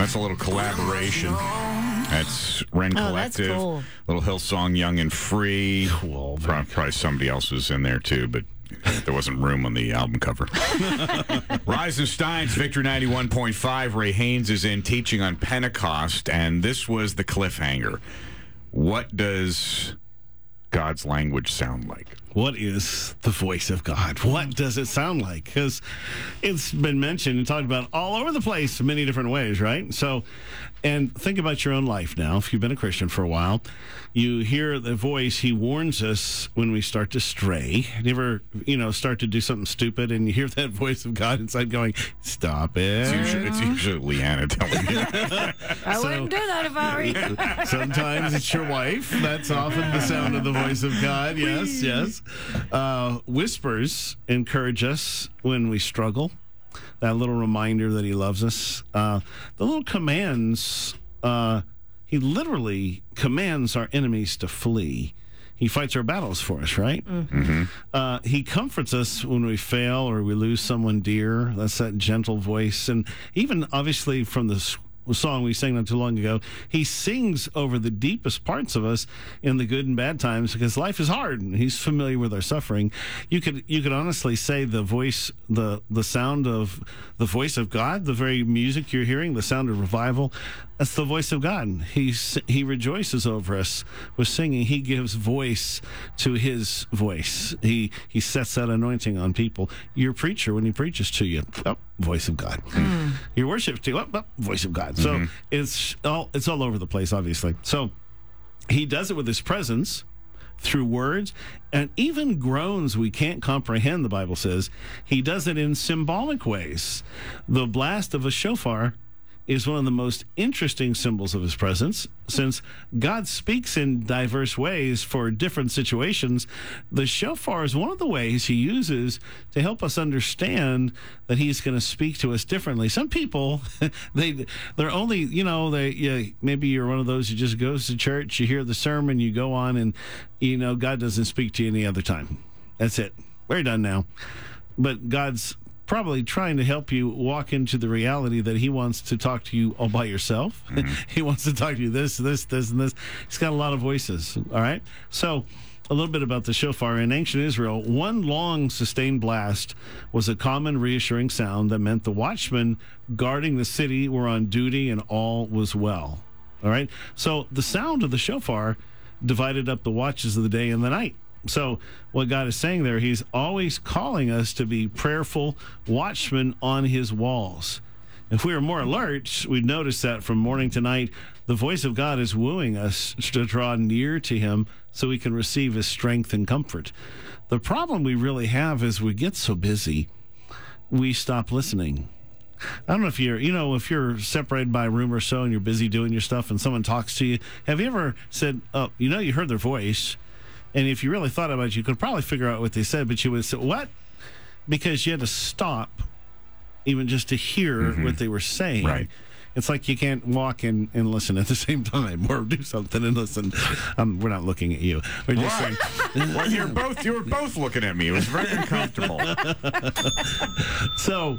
That's a little collaboration. That's Ren Oh, that's Collective. cool. Little Hillsong Young and Free. Cool. Pro- Probably somebody else was in there too, but there wasn't room on the album cover. Rise and Steins, Victory 91.5. Ray Haynes is in teaching on Pentecost, and this was the cliffhanger. What does God's language sound like? What is the voice of God? What does it sound like? Because it's been mentioned and talked about all over the place in many different ways, right? So, and think about your own life now. If you've been a Christian for a while, you hear the voice. He warns us when we start to stray. You ever, you know, start to do something stupid and you hear that voice of God inside going, Stop It's it. usually, it's usually Leanna telling you. I So- wouldn't do that if I were you. Sometimes it's your wife. That's often the sound of the voice of God. Yes, yes. Uh, whispers encourage us when we struggle. That little reminder that He loves us. Uh, the little commands, uh, He literally commands our enemies to flee. He fights our battles for us, right? Uh, he comforts us when we fail or we lose someone dear. That's that gentle voice. And even obviously from the s- song we sang not too long ago, he sings over the deepest parts of us in the good and bad times because life is hard and he's familiar with our suffering. You could you could honestly say the voice the the sound of the voice of God, the very music you're hearing, the sound of revival, that's the voice of God. He he rejoices over us with singing. He gives voice to his voice. He he sets that anointing on people. Your preacher when he preaches to you, oh, voice of God. Hmm. Your worship to you, oh, oh, voice of God. So mm-hmm. it's all it's all over the place, obviously. So he does it with his presence through words and even groans we can't comprehend, the Bible says. He does it in symbolic ways. The blast of a shofar is one of the most interesting symbols of his presence. Since God speaks in diverse ways for different situations, the shofar is one of the ways he uses to help us understand that he's going to speak to us differently. Some people, they they're only, you know, they yeah, maybe you're one of those who just goes to church, you hear the sermon, you go on and you know God doesn't speak to you any other time. That's it. We're done now. But God's probably trying to help you walk into the reality that he wants to talk to you all by yourself. Mm-hmm. he wants to talk to you this, this, this, and this. He's got a lot of voices. All right. So, a little bit about the shofar. In ancient Israel, one long sustained blast was a common reassuring sound that meant the watchmen guarding the city were on duty and all was well. All right. So, the sound of the shofar divided up the watches of the day and the night. So, what God is saying there, He's always calling us to be prayerful watchmen on His walls. If we are more alert, we'd notice that from morning to night, the voice of God is wooing us to draw near to Him so we can receive His strength and comfort. The problem we really have is we get so busy, we stop listening. I don't know if you're, you know, if you're separated by a room or so and you're busy doing your stuff and someone talks to you. Have you ever said, oh, you know, you heard their voice, and if you really thought about it, you could probably figure out what they said, but you would say, what? Because you had to stop even just to hear what they were saying. Right. It's like you can't walk and, and listen at the same time or do something and listen. Um, we're not looking at you. We're just saying, well, you're both you were both looking at me. It was very uncomfortable. So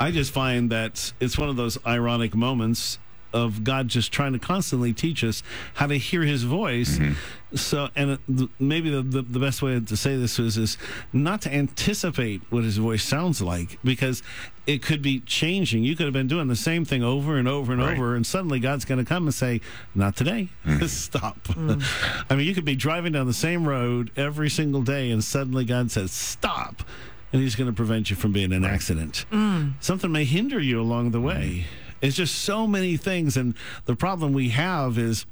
I just find that it's one of those ironic moments of God just trying to constantly teach us how to hear his voice. Mm-hmm. So, and maybe the, the, the best way to say this is, is not to anticipate what his voice sounds like because it could be changing. You could have been doing the same thing over and over and Right. over, and suddenly God's going to come and say, Not today. Mm-hmm. Stop. Mm. I mean, you could be driving down the same road every single day, and suddenly God says, Stop and he's going to prevent you from being an accident. Mm. Something may hinder you along the way. It's just so many things, and the problem we have is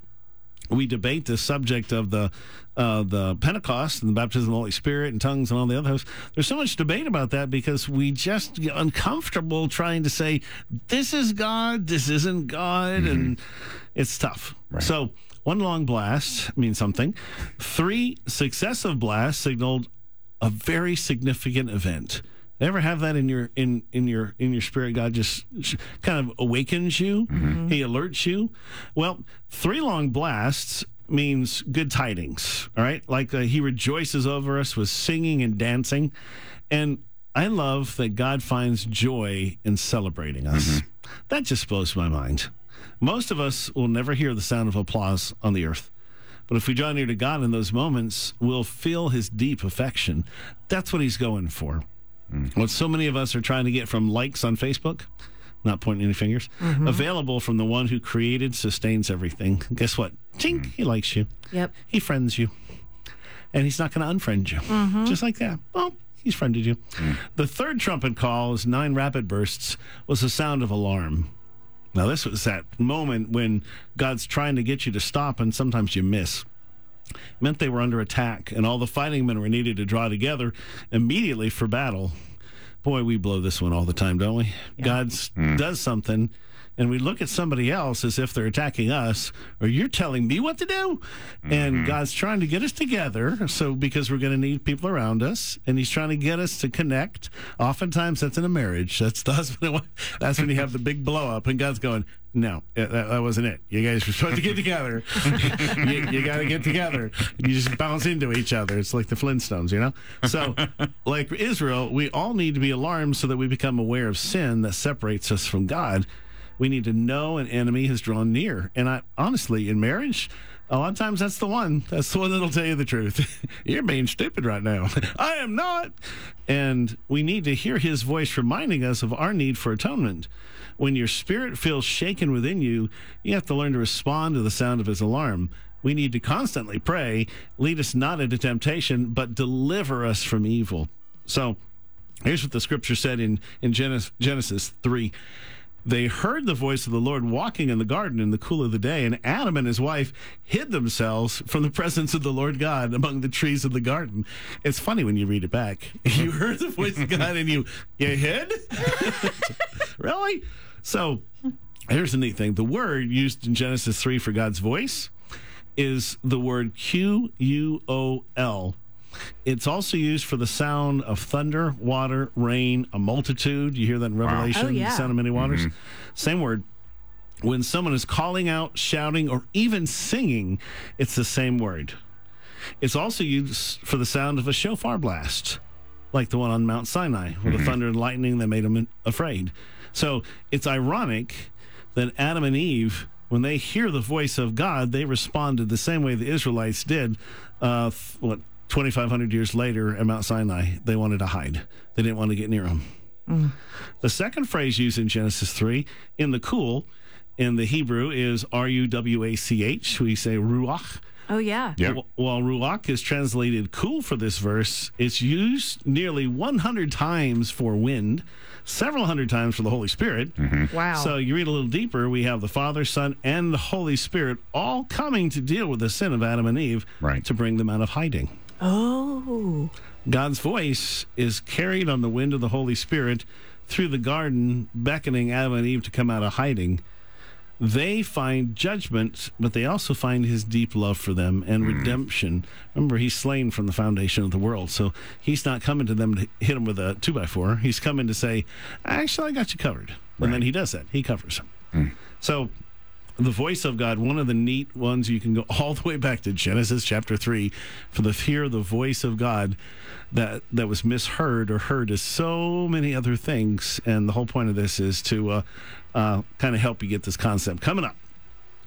we debate the subject of the uh, the Pentecost and the baptism of the Holy Spirit and tongues and all the other others. There's so much debate about that because we just get uncomfortable trying to say this is God, this isn't God, and it's tough. So one long blast means something. Three successive blasts signaled a very significant event. Ever have that in your in in your in your spirit? God just kind of awakens you. He alerts you. Well, three long blasts means good tidings. All right, like uh, He rejoices over us with singing and dancing, and I love that God finds joy in celebrating us. That just blows my mind. Most of us will never hear the sound of applause on the earth. But if we draw near to God in those moments, we'll feel his deep affection. That's what he's going for. Mm-hmm. What so many of us are trying to get from likes on Facebook, not pointing any fingers, mm-hmm. available from the one who created, sustains everything. Guess what? Tink, mm-hmm. he likes you. Yep. He friends you. And he's not going to unfriend you. Just like that. Well, he's friended you. Mm. The third trumpet call is nine rapid bursts was the sound of alarm. Now, this was that moment when God's trying to get you to stop, and sometimes you miss. It meant they were under attack, and all the fighting men were needed to draw together immediately for battle. Boy, we blow this one all the time, don't we? God hmm. does something, and we look at somebody else as if they're attacking us, or you're telling me what to do. And mm-hmm. God's trying to get us together, so because we're going to need people around us, and He's trying to get us to connect. Oftentimes, that's in a marriage. That's the husband. wife. That's when you have the big blow up, and God's going, "No, that, that wasn't it. You guys were supposed to get together. you you got to get together. You just bounce into each other. It's like the Flintstones, you know. So, like Israel, we all need to be alarmed so that we become aware of sin that separates us from God. We need to know an enemy has drawn near. And I honestly, in marriage, a lot of times that's the one. That's the one that'll tell you the truth. You're being stupid right now. I am not. And we need to hear his voice reminding us of our need for atonement. When your spirit feels shaken within you, you have to learn to respond to the sound of his alarm. We need to constantly pray, lead us not into temptation, but deliver us from evil. So here's what the scripture said in, in Genesis, Genesis 3. They heard the voice of the Lord walking in the garden in the cool of the day, and Adam and his wife hid themselves from the presence of the Lord God among the trees of the garden. It's funny when you read it back. You heard the voice of God and you you hid? really? So here's the neat thing. The word used in Genesis 3 for God's voice is the word Q U O L. It's also used for the sound of thunder, water, rain, a multitude. You hear that in Revelation, Oh, yeah. the sound of many waters. Same word. When someone is calling out, shouting, or even singing, it's the same word. It's also used for the sound of a shofar blast, like the one on Mount Sinai, with the thunder and lightning that made them afraid. So it's ironic that Adam and Eve, when they hear the voice of God, they responded the same way the Israelites did. Uh, what 2,500 years later at Mount Sinai, they wanted to hide. They didn't want to get near him. Mm. The second phrase used in Genesis 3 in the cool in the Hebrew is R U W A C H. We say ruach. Oh yeah. Yep. Wh- While ruach is translated cool for this verse, it's used nearly 100 times for wind, several hundred times for the Holy Spirit. Mm-hmm. Wow. So you read a little deeper, we have the Father, Son, and the Holy Spirit all coming to deal with the sin of Adam and Eve Right. to bring them out of hiding. Oh. God's voice is carried on the wind of the Holy Spirit through the garden, beckoning Adam and Eve to come out of hiding. They find judgment, but they also find his deep love for them and hmm. redemption. Remember, he's slain from the foundation of the world, so he's not coming to them to hit them with a two by four. He's coming to say, "Actually, I got you covered," and then he does that. He covers them. Hmm. So the voice of God, one of the neat ones you can go all the way back to Genesis chapter 3 for the fear of the voice of God that that was misheard or heard as so many other things and the whole point of this is to uh, uh, kind of help you get this concept coming up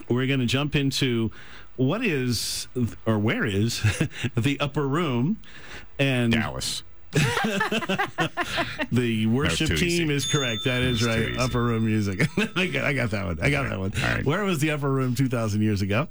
we're going to jump into what is or where is the upper room and Dallas. the worship too team easy. is correct. That is too right. Upper room music. I, got, I got that one. I got that one. All right. Where was the upper room 2,000 years ago?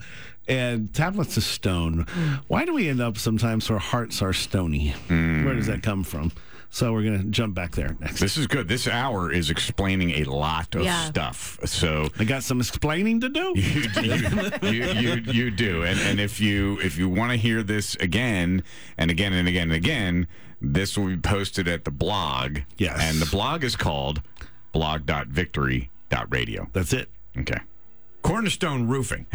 And tablets of stone. Why do we end up sometimes our hearts are stony? Hmm. Where does that come from? So we're going to jump back there next. This is good. This hour is explaining a lot of Yeah. stuff. So I got some explaining to do. you, you, you, you, you do. And, and if you if you want to hear this again and again and again and again, this will be posted at the blog. Yes. And the blog is called blog.victory.radio. That's it. Okay. Cornerstone Roofing